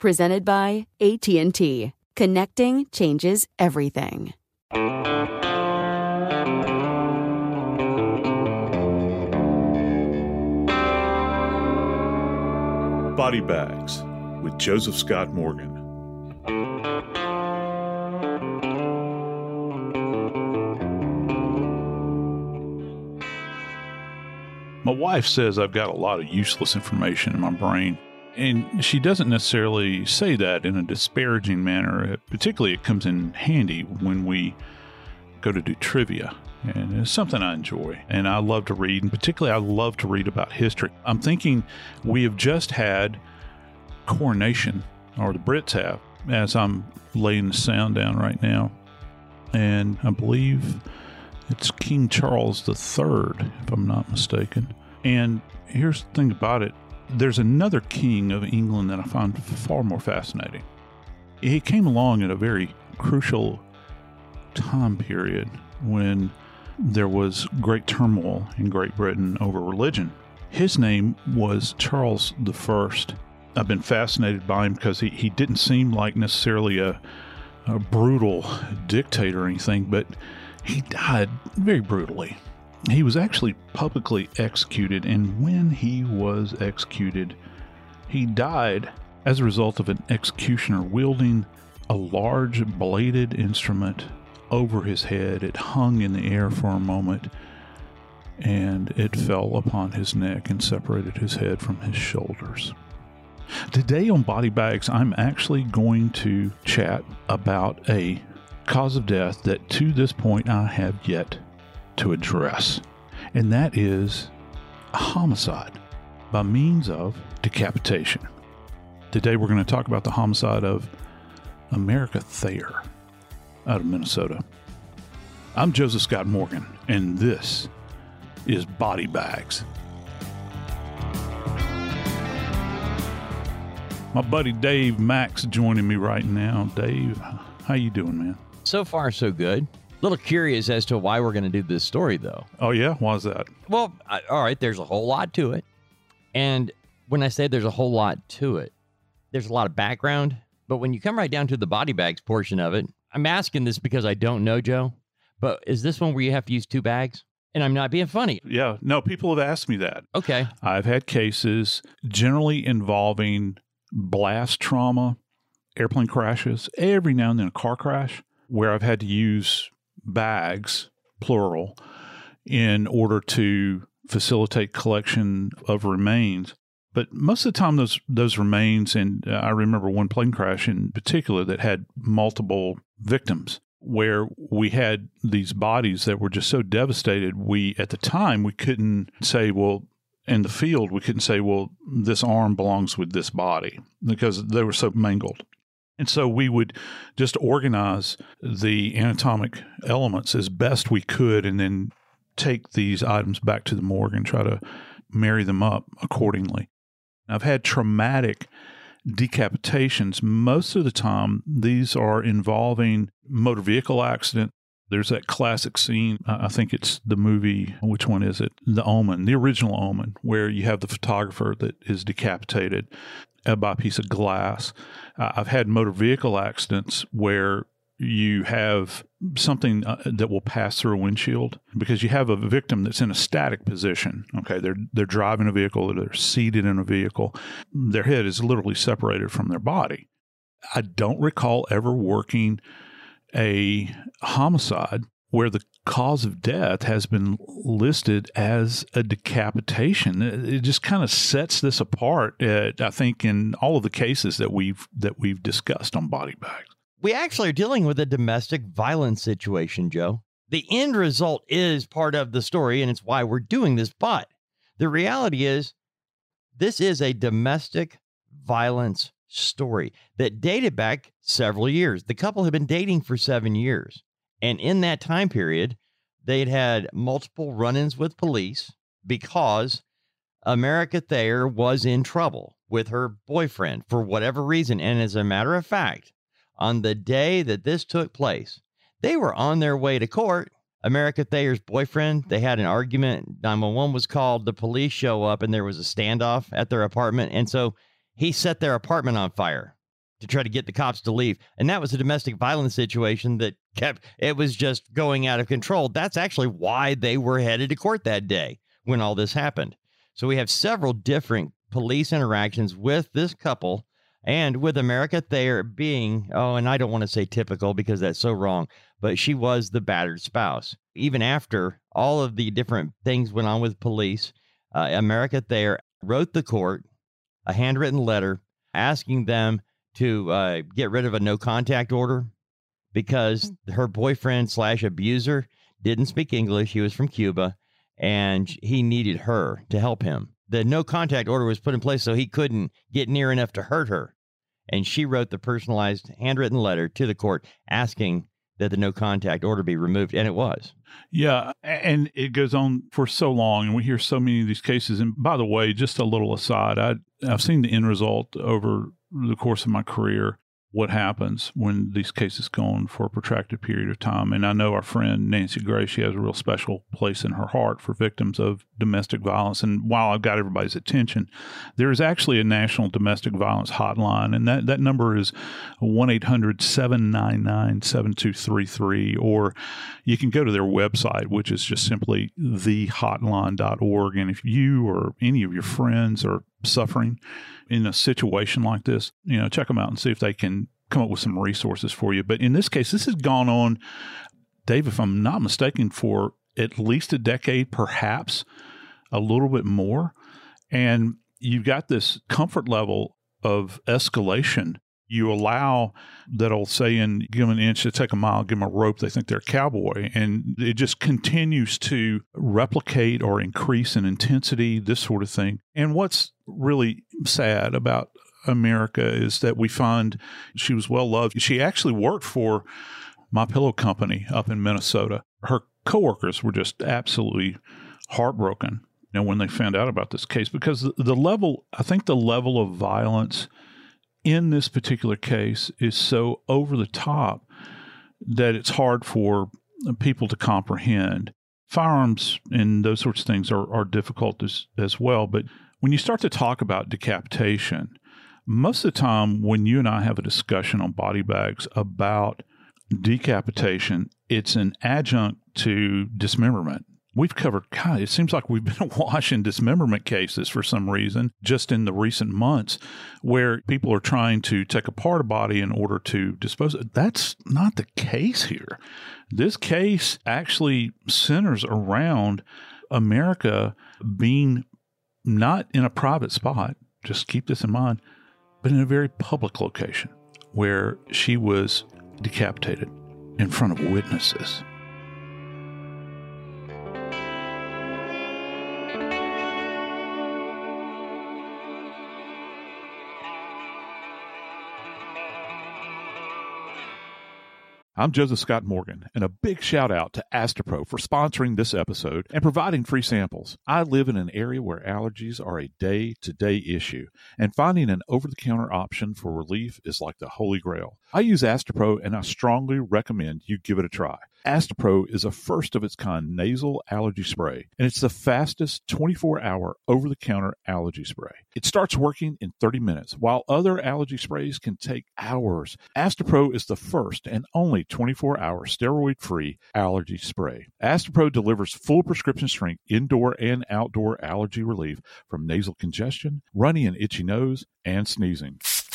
Presented by AT&T. Connecting changes everything. Body Bags with Joseph Scott Morgan. My wife says I've got a lot of useless information in my brain. And she doesn't necessarily say that in a disparaging manner. Particularly, it comes in handy when we go to do trivia. And it's something I enjoy. And I love to read. And particularly, I love to read about history. I'm thinking we have just had coronation, or the Brits have, as I'm laying the sound down right now. And I believe it's King Charles III, if I'm not mistaken. And here's the thing about it there's another king of England that I find far more fascinating. He came along at a very crucial time period when there was great turmoil in Great Britain over religion. His name was Charles I. I've been fascinated by him because he, he didn't seem like necessarily a, a brutal dictator or anything, but he died very brutally. He was actually publicly executed, and when he was executed, he died as a result of an executioner wielding a large bladed instrument over his head. It hung in the air for a moment and it fell upon his neck and separated his head from his shoulders. Today on Body Bags, I'm actually going to chat about a cause of death that to this point I have yet to address, and that is a homicide by means of decapitation. Today we're going to talk about the homicide of America Thayer out of Minnesota. I'm Joseph Scott Morgan, and this is Body Bags. My buddy Dave Mack joining me right now. Dave, how you doing, man? So far, so good. Little curious as to why we're going to do this story, though. Oh yeah, why's that? Well, I, all right, there's a whole lot to it. And when I say there's a whole lot to it, there's a lot of background. But when you come right down to the body bags portion of it, I'm asking this because I don't know, Joe. But is this one where you have to use two bags? And I'm not being funny. Yeah, no, people have asked me that. Okay. I've had cases generally involving blast trauma, airplane crashes, every now and then a car crash, where I've had to use bags, plural, in order to facilitate collection of remains. But most of the time, those those remains, and I remember one plane crash in particular that had multiple victims, where we had these bodies that were just so devastated. We at the time we couldn't say, well, in the field we couldn't say, well, this arm belongs with this body because they were so mangled. And so we would just organize the anatomic elements as best we could and then take these items back to the morgue and try to marry them up accordingly. I've had traumatic decapitations. Most of the time, these are involving motor vehicle accident. There's that classic scene. I think it's the movie. Which one is it? The Omen, the original Omen, where you have the photographer that is decapitated by a piece of glass. I've had motor vehicle accidents where you have something uh, that will pass through a windshield because you have a victim that's in a static position. Okay, they're they're driving a vehicle, they're seated in a vehicle. Their head is literally separated from their body. I don't recall ever working a homicide where the cause of death has been listed as a decapitation. It just kind of sets this apart. Uh, I think in all of the cases that we've that we've discussed on body bags we actually are dealing with a domestic violence situation, Joe. The end result is part of the story, and it's why we're doing this. But the reality is, this is a domestic violence story that dated back several years. The couple had been dating for seven years. And in that time period, they'd had multiple run ins with police because America Thayer was in trouble with her boyfriend for whatever reason. And as a matter of fact, on the day that this took place. They were on their way to court. America Thayer's boyfriend, they had an argument. 911 was called. The police show up and there was a standoff at their apartment. And so he set their apartment on fire to try to get the cops to leave. And that was a domestic violence situation that kept, it was just going out of control. That's actually why they were headed to court that day when all this happened. So we have several different police interactions with this couple and with America Thayer being, oh, and I don't want to say typical because that's so wrong, but she was the battered spouse. Even after all of the different things went on with police, uh, America Thayer wrote the court a handwritten letter asking them to uh, get rid of a no contact order because mm. her boyfriend slash abuser didn't speak English. He was from Cuba and he needed her to help him the no contact order was put in place so he couldn't get near enough to hurt her. And she wrote the personalized handwritten letter to the court asking that the no contact order be removed. And it was. Yeah. And it goes on for so long. And we hear so many of these cases. And by the way, just a little aside, I, I've seen the end result over the course of my career what happens when these cases go on for a protracted period of time. And I know our friend Nancy Grace, she has a real special place in her heart for victims of domestic violence. And while I've got everybody's attention, there is actually a national domestic violence hotline, and that, that number is 1 800 799 7233. Or you can go to their website, which is just simply thehotline.org. And if you or any of your friends are suffering in a situation like this, you know, check them out and see if they can come up with some resources for you. But in this case, this has gone on, Dave, if I'm not mistaken, for at least a decade, perhaps a little bit more. And you've got this comfort level of escalation you allow that old saying, give them an inch to take a mile, give them a rope, they think they're a cowboy. And it just continues to replicate or increase in intensity, this sort of thing. And what's really sad about America is that we find she was well loved. She actually worked for MyPillow company up in Minnesota. Her coworkers were just absolutely heartbroken you know, when they found out about this case because the, the level, I think the level of violence in this particular case is so over the top that it's hard for people to comprehend. Firearms and those sorts of things are, are difficult as, as well, but when you start to talk about decapitation, most of the time when you and I have a discussion on body bags about decapitation, it's an adjunct to dismemberment. We've covered, God, it seems like we've been watching dismemberment cases for some reason just in the recent months where people are trying to take apart a body in order to dispose of. it. That's not the case here. This case actually centers around America being not in a private spot, just keep this in mind, but in a very public location where she was decapitated in front of witnesses. I'm Joseph Scott Morgan, and a big shout out to Astepro for sponsoring this episode and providing free samples. I live in an area where allergies are a day to day issue, and finding an over the counter option for relief is like the holy grail. I use Astepro, and I strongly recommend you give it a try. Astepro is a first of its kind nasal allergy spray, and it's the fastest 24 hour over the counter allergy spray. It starts working in 30 minutes, while other allergy sprays can take hours. Astepro is the first and only 24 hour steroid free allergy spray. Astepro delivers full prescription strength indoor and outdoor allergy relief from nasal congestion, runny and itchy nose, and sneezing.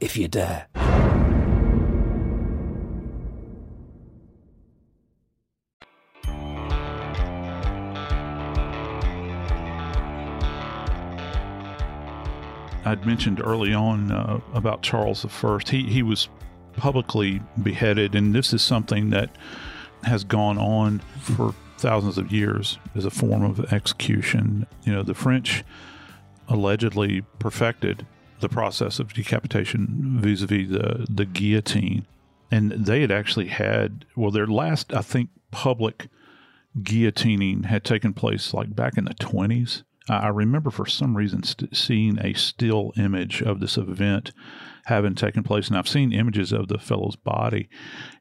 if you dare. I'd mentioned early on uh, about Charles I. He he was publicly beheaded, and this is something that has gone on for thousands of years as a form of execution. You know, the French allegedly perfected the process of decapitation vis-a-vis the the guillotine, and they had actually had well, their last I think public guillotining had taken place like back in the twenties I remember for some reason st- seeing a still image of this event having taken place, and I've seen images of the fellow's body,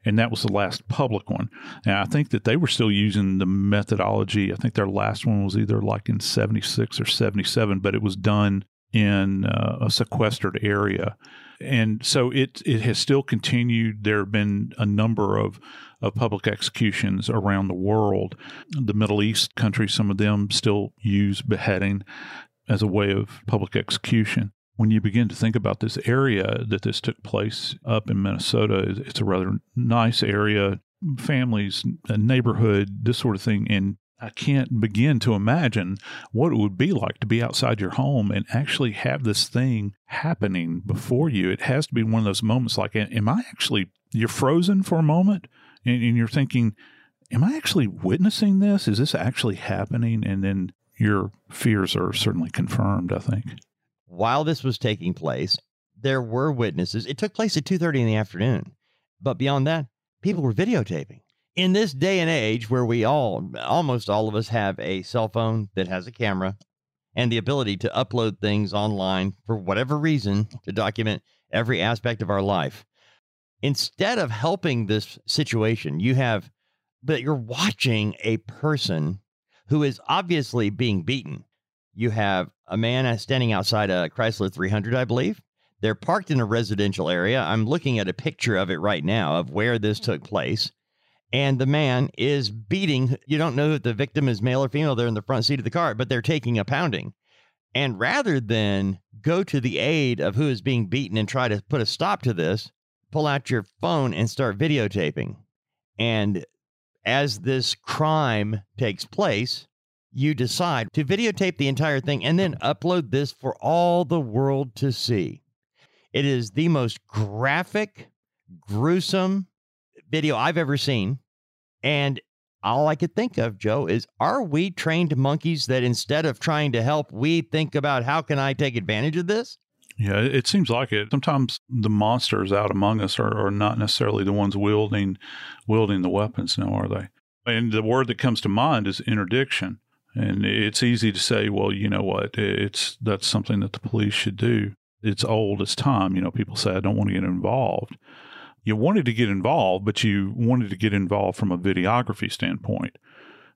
and that was the last public one. And I think that they were still using the methodology. I think their last one was either like in 76 or 77, but it was done in uh, a sequestered area. And so it it has still continued. There have been a number of, of public executions around the world. The Middle East countries, some of them still use beheading as a way of public execution. When you begin to think about this area that this took place up in Minnesota, it's a rather nice area, families, neighborhood, this sort of thing. And I can't begin to imagine what it would be like to be outside your home and actually have this thing happening before you. It has to be one of those moments like, am I actually, you're frozen for a moment and, and you're thinking, am I actually witnessing this? Is this actually happening? And then your fears are certainly confirmed, I think. While this was taking place, there were witnesses. It took place at 2:30 in the afternoon. But beyond that, people were videotaping. In this day and age where we all almost all of us have a cell phone that has a camera and the ability to upload things online for whatever reason to document every aspect of our life. Instead of helping this situation, you have but you're watching a person who is obviously being beaten. You have a man standing outside a Chrysler 300, I believe. They're parked in a residential area. I'm looking at a picture of it right now of where this took mm-hmm. place. And the man is beating. You don't know if the victim is male or female. They're in the front seat of the car, but they're taking a pounding. And rather than go to the aid of who is being beaten and try to put a stop to this, pull out your phone and start videotaping. And as this crime takes place, you decide to videotape the entire thing and then upload this for all the world to see. It is the most graphic, gruesome video I've ever seen. And all I could think of, Joe, is are we trained monkeys that instead of trying to help, we think about how can I take advantage of this? Yeah, it seems like it. Sometimes the monsters out among us are, are not necessarily the ones wielding wielding the weapons, now are they? And the word that comes to mind is interdiction. And it's easy to say, well, you know what, it's that's something that the police should do. It's old it's time. You know, people say I don't want to get involved. You wanted to get involved, but you wanted to get involved from a videography standpoint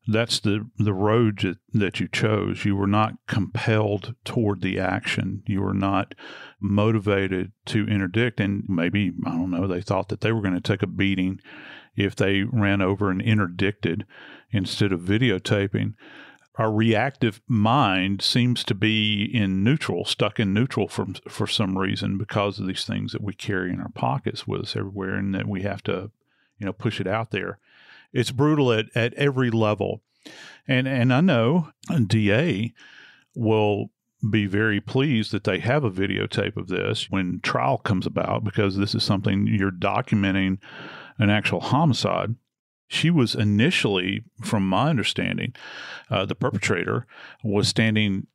that's the the road that, that you chose. You were not compelled toward the action. You were not motivated to interdict. And maybe I don't know. They thought that they were going to take a beating if they ran over and interdicted instead of videotaping. Our reactive mind seems to be in neutral, stuck in neutral for for some reason because of these things that we carry in our pockets with us everywhere, and that we have to, you know, push it out there it's brutal at, at every level. And and I know DA will be very pleased that they have a videotape of this when trial comes about because this is something you're documenting an actual homicide. She was initially, from my understanding, uh, the perpetrator was standing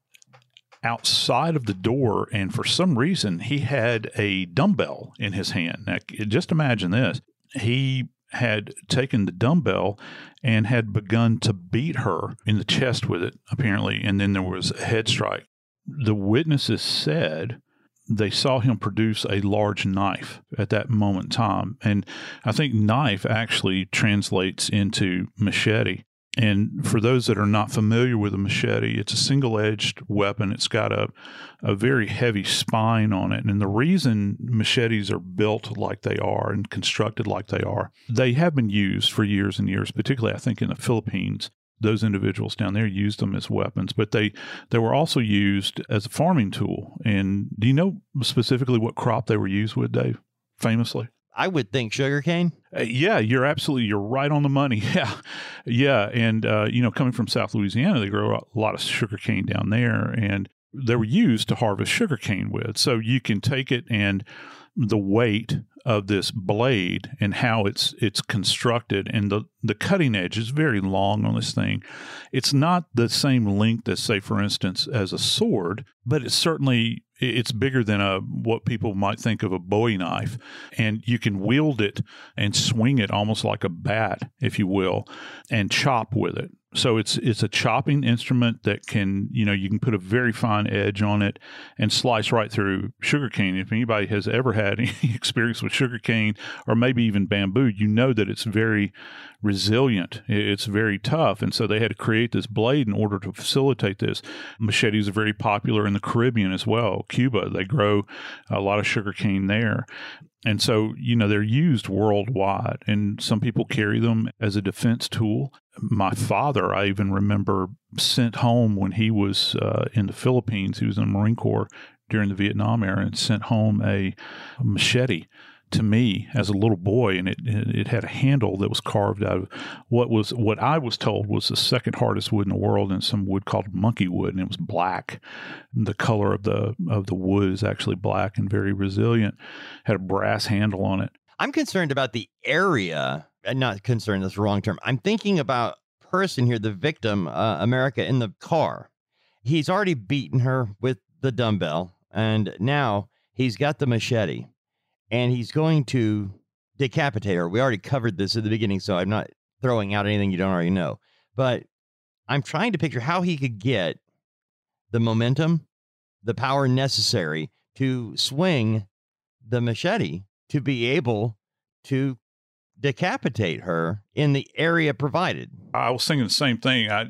outside of the door, and for some reason, he had a dumbbell in his hand. Now, just imagine this. He had taken the dumbbell and had begun to beat her in the chest with it, apparently, and then there was a head strike. The witnesses said they saw him produce a large knife at that moment in time. And I think knife actually translates into machete. And for those that are not familiar with a machete, it's a single edged weapon. It's got a, a very heavy spine on it. And the reason machetes are built like they are and constructed like they are, they have been used for years and years, particularly, I think, in the Philippines. Those individuals down there used them as weapons, but they, they were also used as a farming tool. And do you know specifically what crop they were used with, Dave? Famously? I would think sugarcane. Uh, yeah, you're absolutely you're right on the money. Yeah, yeah, and uh, you know, coming from South Louisiana, they grow a lot of sugarcane down there, and they were used to harvest sugarcane with. So you can take it and the weight of this blade and how it's it's constructed and the the cutting edge is very long on this thing. It's not the same length as say for instance as a sword, but it's certainly it's bigger than a what people might think of a bowie knife and you can wield it and swing it almost like a bat if you will and chop with it So it's it's a chopping instrument that can you know you can put a very fine edge on it and slice right through sugarcane. If anybody has ever had any experience with sugarcane or maybe even bamboo, you know that it's very resilient. It's very tough, and so they had to create this blade in order to facilitate this. Machetes are very popular in the Caribbean as well. Cuba, they grow a lot of sugarcane there. And so, you know, they're used worldwide, and some people carry them as a defense tool. My father, I even remember, sent home when he was uh, in the Philippines, he was in the Marine Corps during the Vietnam era, and sent home a machete to me as a little boy, and it it had a handle that was carved out of what was what I was told was the second hardest wood in the world, and some wood called monkey wood, and it was black. The color of the of the wood is actually black and very resilient. Had a brass handle on it. I'm concerned about the area. uh, Not concerned. That's the wrong term. I'm thinking about person here, the victim, uh, America, in the car. He's already beaten her with the dumbbell, and now he's got the machete and he's going to decapitate her. We already covered this at the beginning, so I'm not throwing out anything you don't already know. But I'm trying to picture how he could get the momentum, the power necessary to swing the machete to be able to decapitate her in the area provided. I was thinking the same thing I,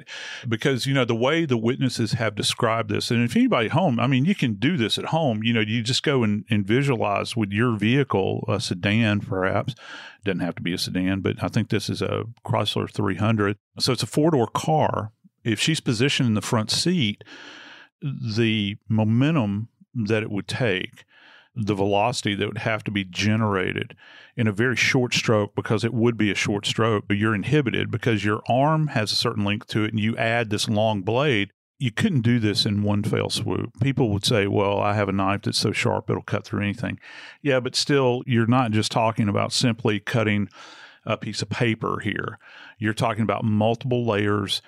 because, you know, the way the witnesses have described this, and if anybody home, I mean, you can do this at home. You know, you just go and, and visualize with your vehicle, a sedan perhaps. Doesn't have to be a sedan, but I think this is a Chrysler 300. So it's a four door car. If she's positioned in the front seat, the momentum that it would take the velocity that would have to be generated in a very short stroke because it would be a short stroke, but you're inhibited because your arm has a certain length to it and you add this long blade. You couldn't do this in one fell swoop. People would say, Well, I have a knife that's so sharp it'll cut through anything. Yeah, but still, you're not just talking about simply cutting a piece of paper here. You're talking about multiple layers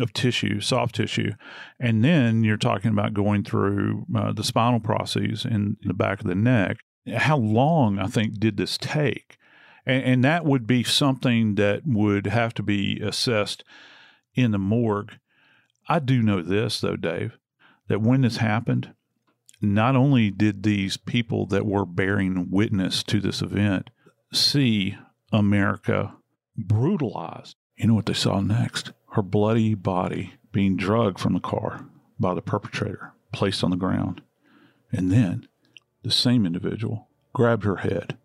of tissue, soft tissue, and then you're talking about going through uh, the spinal processes in the back of the neck. How long I think did this take? And, and that would be something that would have to be assessed in the morgue. I do know this though, Dave, that when this happened, not only did these people that were bearing witness to this event see America brutalized, you know what they saw next? Her bloody body being dragged from the car by the perpetrator, placed on the ground. And then the same individual grabbed her head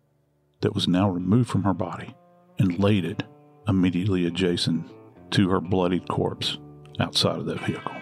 that was now removed from her body and laid it immediately adjacent to her bloodied corpse outside of that vehicle.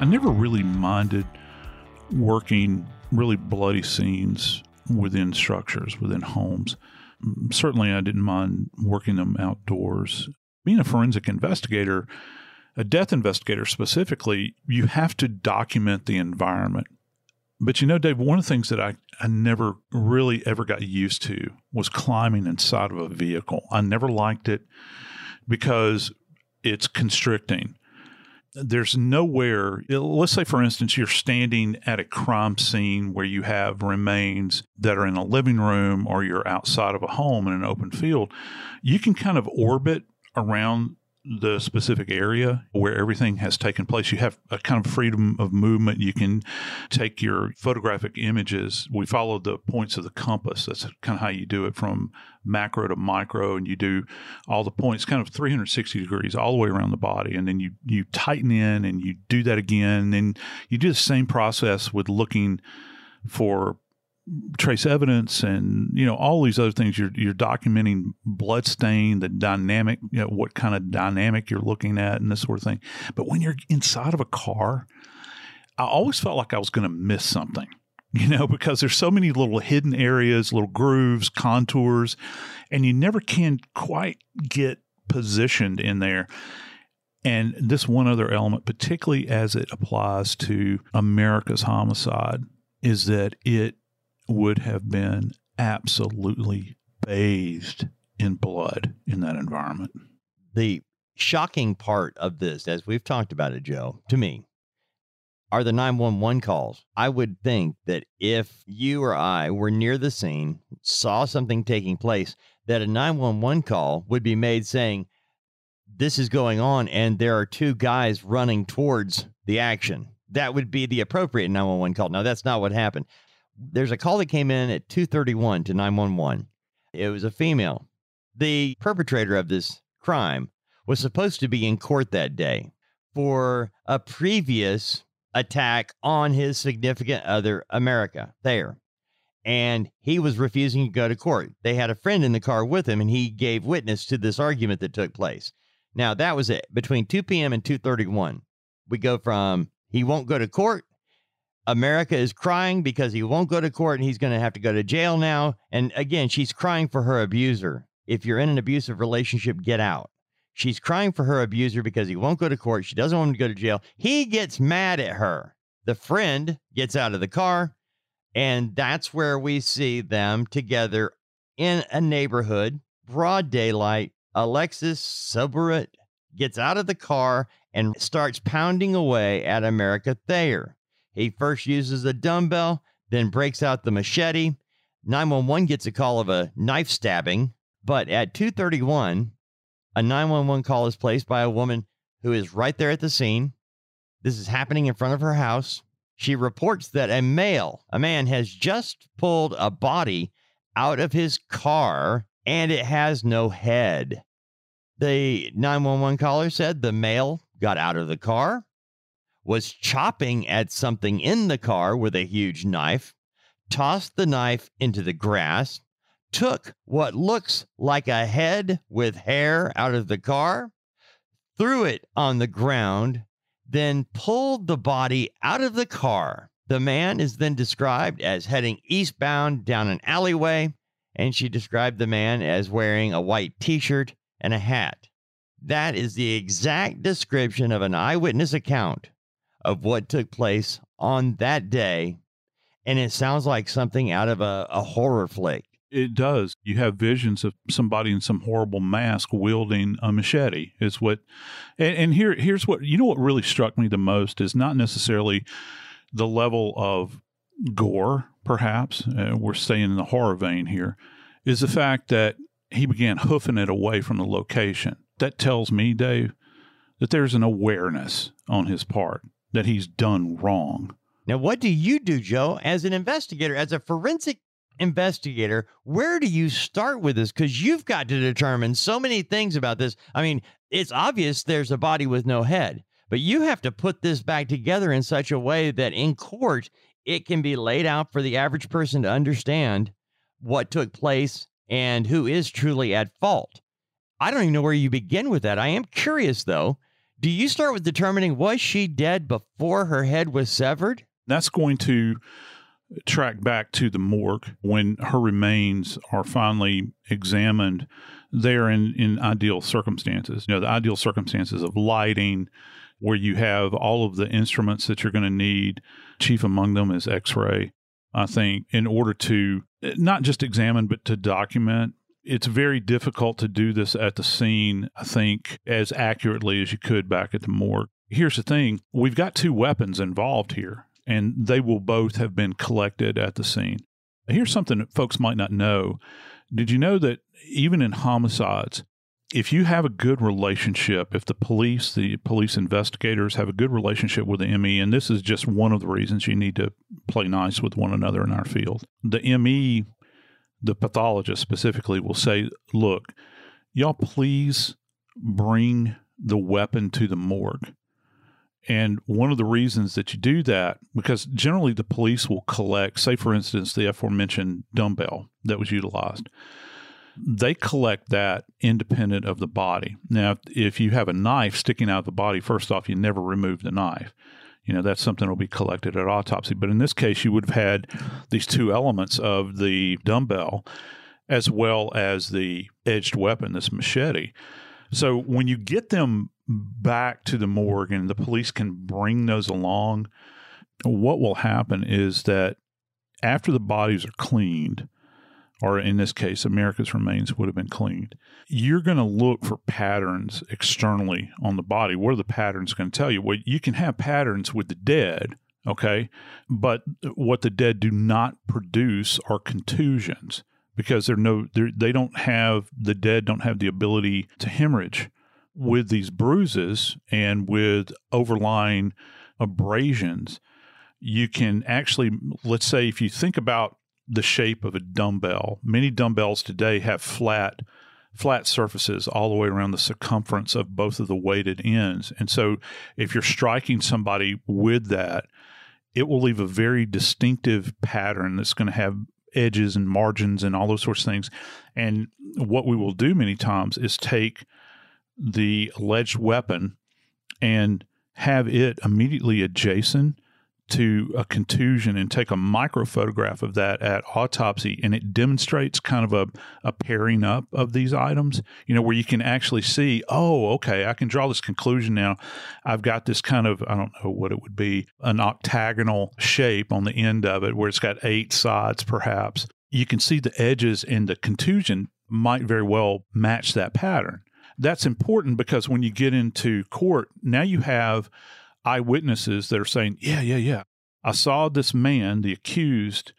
I never really minded working really bloody scenes within structures, within homes. Mm, certainly, I didn't mind working them outdoors. Being a forensic investigator, a death investigator specifically, you have to document the environment. But you know, Dave, one of the things that I, I never really ever got used to was climbing inside of a vehicle. I never liked it because it's constricting there's nowhere, let's say, for instance, you're standing at a crime scene where you have remains that are in a living room or you're outside of a home in an open field. You can kind of orbit around the specific area where everything has taken place. You have a kind of freedom of movement. You can take your photographic images. We follow the points of the compass. That's kind of how you do it from macro to micro, and you do all the points kind of 360 degrees all the way around the body. And then you, you tighten in and you do that again. And then you do the same process with looking for trace evidence and you know all these other things you're you're documenting blood stain the dynamic you know what kind of dynamic you're looking at and this sort of thing but when you're inside of a car i always felt like i was going to miss something you know because there's so many little hidden areas little grooves contours and you never can quite get positioned in there and this one other element particularly as it applies to america's homicide is that it would have been absolutely bathed in blood in that environment. The shocking part of this, as we've talked about it, Joe, to me, are the 911 calls. I would think that if you or I were near the scene, saw something taking place, that a 911 call would be made saying, This is going on, and there are two guys running towards the action. That would be the appropriate 911 call. Now, that's not what happened there's a call that came in at 231 to 911. It was a female. The perpetrator of this crime was supposed to be in court that day for a previous attack on his significant other, America, Thayer. And he was refusing to go to court. They had a friend in the car with him, and he gave witness to this argument that took place. Now, that was it. Between 2 p.m. and 2.31, we go from he won't go to court America is crying because he won't go to court and he's going to have to go to jail now. And again, she's crying for her abuser. If you're in an abusive relationship, get out. She's crying for her abuser because he won't go to court. She doesn't want him to go to jail. He gets mad at her. The friend gets out of the car, and that's where we see them together in a neighborhood, broad daylight. Alexis Saborit gets out of the car and starts pounding away at America Thayer. He first uses a dumbbell, then breaks out the machete. 911 gets a call of a knife stabbing, but at 2:31, a 911 call is placed by a woman who is right there at the scene. This is happening in front of her house. She reports that a male, a man has just pulled a body out of his car and it has no head. The 911 caller said the male got out of the car, was chopping at something in the car with a huge knife, tossed the knife into the grass, took what looks like a head with hair out of the car, threw it on the ground, then pulled the body out of the car. The man is then described as heading eastbound down an alleyway, and she described the man as wearing a white t shirt and a hat. That is the exact description of an eyewitness account of what took place on that day. and it sounds like something out of a, a horror flick. It does. You have visions of somebody in some horrible mask wielding a machete. Is what, and, and here here's what you know. What really struck me the most is not necessarily the level of gore. Perhaps uh, we're staying in the horror vein here. Is the fact that he began hoofing it away from the location. That tells me, Dave, that there's an awareness on his part that he's done wrong. Now, what do you do, Joe, as an investigator, as a forensic investigator? Where do you start with this? Because you've got to determine so many things about this. I mean, it's obvious there's a body with no head, but you have to put this back together in such a way that in court, it can be laid out for the average person to understand what took place and who is truly at fault. I don't even know where you begin with that. I am curious, though. Do you start with determining was she dead before her head was severed? That's going to track back to the morgue when her remains are finally examined. They're in, in ideal circumstances. You know, the ideal circumstances of lighting, where you have all of the instruments that you're going to need. Chief among them is x ray. I think, in order to not just examine, but to document. It's very difficult to do this at the scene, I think, as accurately as you could back at the morgue. Here's the thing we've got two weapons involved here, and they will both have been collected at the scene. Here's something that folks might not know. Did you know that even in homicides, if you have a good relationship, if the police, the police investigators have a good relationship with the ME, and this is just one of the reasons you need to play nice with one another in our field, the ME, the pathologist specifically, will say, Look, y'all please bring the weapon to the morgue. And one of the reasons that you do that, because generally the police will collect, say, for instance, the aforementioned dumbbell that was utilized they collect that independent of the body. Now, if you have a knife sticking out of the body, first off, you never remove the knife. You know, that's something that will be collected at autopsy. But in this case, you would have had these two elements of the dumbbell as well as the edged weapon, this machete. So when you get them back to the morgue and the police can bring those along, what will happen is that after the bodies are cleaned, or in this case, America's remains would have been cleaned. You're going to look for patterns externally on the body. What are the patterns going to tell you? Well, you can have patterns with the dead, okay, but what the dead do not produce are contusions because they're no, they're, they don't have the dead don't have the ability to hemorrhage with these bruises and with overlying abrasions. You can actually, let's say, if you think about the shape of a dumbbell. Many dumbbells today have flat flat surfaces all the way around the circumference of both of the weighted ends. And so if you're striking somebody with that, it will leave a very distinctive pattern that's going to have edges and margins and all those sorts of things. And what we will do many times is take the alleged weapon and have it immediately adjacent to a contusion and take a micro photograph of that at autopsy. And it demonstrates kind of a, a pairing up of these items you know where you can actually see oh okay i can draw this conclusion now. I've got this kind of i don't know what it would be an octagonal shape on the end of it where it's got eight sides perhaps. You can see the edges and the contusion might very well match that pattern that's important because when you get into court now you have eyewitnesses that are saying, yeah, yeah, yeah. I saw this man, the accused,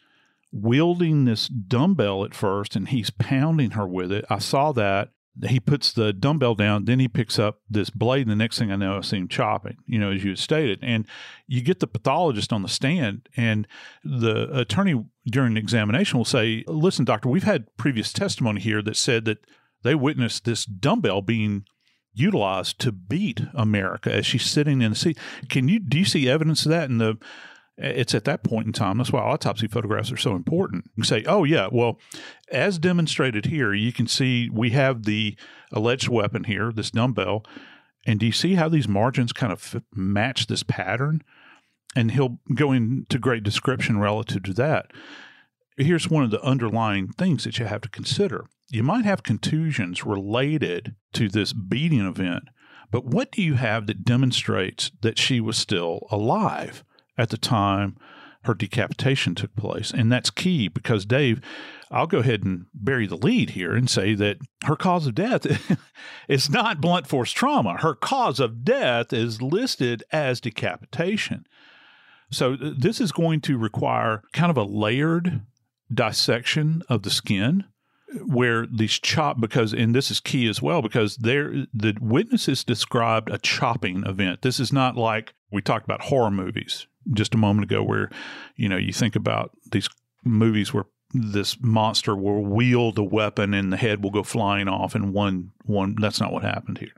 wielding this dumbbell at first and he's pounding her with it. I saw that. He puts the dumbbell down, then he picks up this blade, and the next thing I know, I see him chopping, you know, as you stated. And you get the pathologist on the stand, and the attorney during the examination will say, Listen, doctor, we've had previous testimony here that said that they witnessed this dumbbell being utilized to beat America as she's sitting in the seat. Can you do you see evidence of that in the it's at that point in time. That's why autopsy photographs are so important. You say, oh, yeah, well, as demonstrated here, you can see we have the alleged weapon here, this dumbbell. And do you see how these margins kind of f- match this pattern? And he'll go into great description relative to that. Here's one of the underlying things that you have to consider you might have contusions related to this beating event, but what do you have that demonstrates that she was still alive at the time her decapitation took place. And that's key because, Dave, I'll go ahead and bury the lead here and say that her cause of death is not blunt force trauma. Her cause of death is listed as decapitation. So uh, this is going to require kind of a layered dissection of the skin where these chop because and this is key as well because there the witnesses described a chopping event. This is not like we talked about horror movies just a moment ago where you know you think about these movies where this monster will wield a weapon and the head will go flying off and one one that's not what happened here.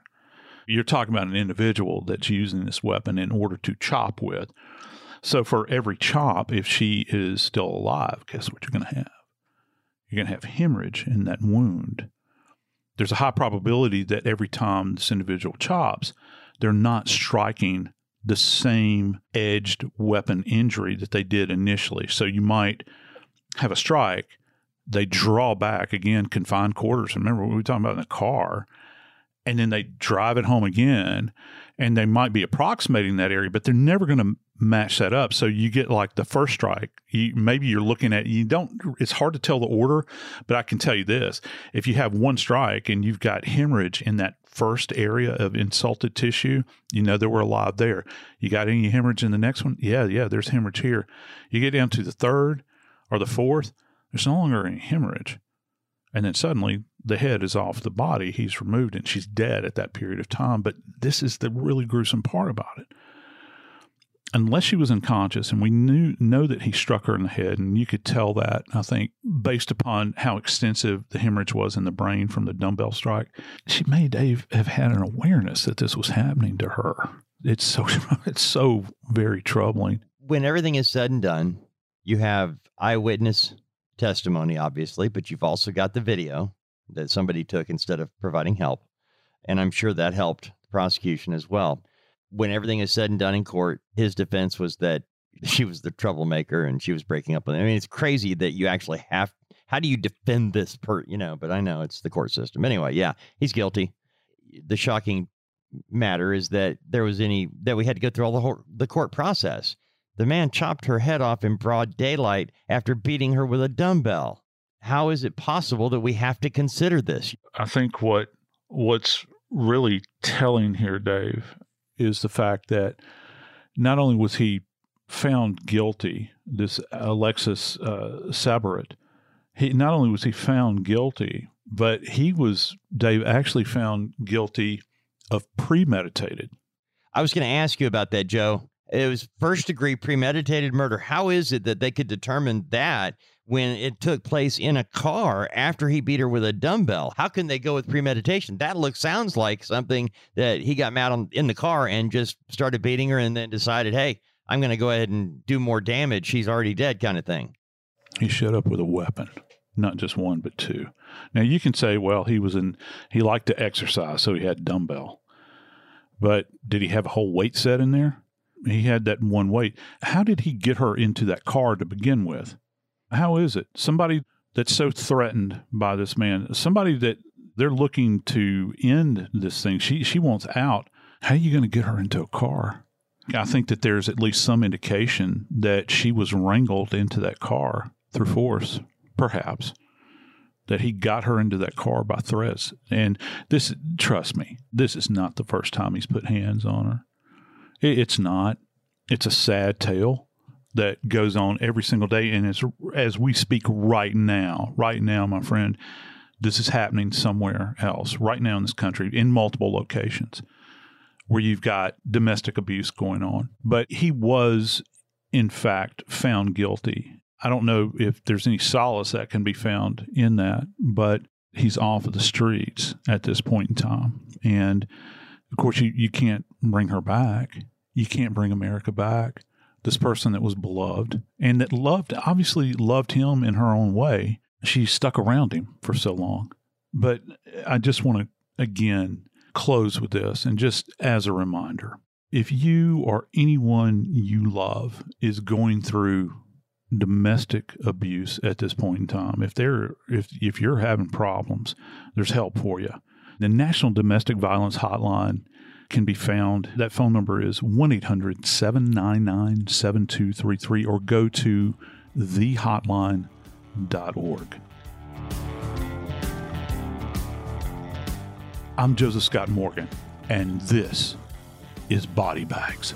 You're talking about an individual that's using this weapon in order to chop with. So for every chop if she is still alive guess what you're going to have you're going to have hemorrhage in that wound. There's a high probability that every time this individual chops, they're not striking the same edged weapon injury that they did initially. So you might have a strike, they draw back again, confined quarters. Remember what we were talking about in the car, and then they drive it home again, and they might be approximating that area, but they're never going to match that up. So you get like the first strike. You, maybe you're looking at you don't. It's hard to tell the order, but I can tell you this: if you have one strike and you've got hemorrhage in that first area of insulted tissue, you know that we're alive there. You got any hemorrhage in the next one? Yeah, yeah. There's hemorrhage here. You get down to the third or the fourth, there's no longer any hemorrhage, and then suddenly the head is off the body. He's removed and she's dead at that period of time. But this is the really gruesome part about it unless she was unconscious, and we knew know that he struck her in the head, and you could tell that I think based upon how extensive the hemorrhage was in the brain from the dumbbell strike, she may Dave have had an awareness that this was happening to her. It's so it's so very troubling. When everything is said and done, you have eyewitness testimony, obviously, but you've also got the video that somebody took instead of providing help, and I'm sure that helped the prosecution as well when everything is said and done in court, his defense was that she was the troublemaker and she was breaking up with him. I mean, it's crazy that you actually have. How do you defend this per? You know, but I know it's the court system. Anyway, yeah, he's guilty. The shocking matter is that there was any that we had to go through all the whole, the court process. The man chopped her head off in broad daylight after beating her with a dumbbell. How is it possible that we have to consider this? I think what what's really telling here, Dave, is the fact that not only was he found guilty, this Alexis uh, Saborit, he not only was he found guilty, but he was Dave actually found guilty of premeditated. I was going to ask you about that, Joe. It was first degree premeditated murder. How is it that they could determine that when it took place in a car after he beat her with a dumbbell. How can they go with premeditation? That looks sounds like something that he got mad on in the car and just started beating her and then decided, hey, I'm going to go ahead and do more damage. She's already dead, kind of thing. He showed up with a weapon, not just one but two. Now you can say, well, he was in he liked to exercise, so he had dumbbell. But did he have a whole weight set in there? He had that one weight. How did he get her into that car to begin with? How is it? Somebody that's so threatened by this man, somebody that they're looking to end this thing. She she wants out. How are you going to get her into a car? I think that there's at least some indication that she was wrangled into that car through force, perhaps. That he got her into that car by threats. And this, trust me, this is not the first time he's put hands on her. It's not. It's a sad tale that goes on every single day. And as, as we speak right now, right now, my friend, this is happening somewhere else, right now in this country, in multiple locations where you've got domestic abuse going on. But he was, in fact, found guilty. I don't know if there's any solace that can be found in that, but he's off of the streets at this point in time. And of course, you, you can't bring her back. You can't bring America back this person that was beloved and that loved, obviously loved him in her own way. She stuck around him for so long. But I just want to, again, close with this and just as a reminder if you or anyone you love is going through domestic abuse at this point in time if they're if if you're having problems there's help for you the national domestic violence hotline can be found. That phone number is 1 800 799 7233 or go to thehotline.org. I'm Joseph Scott Morgan, and this is Body Bags.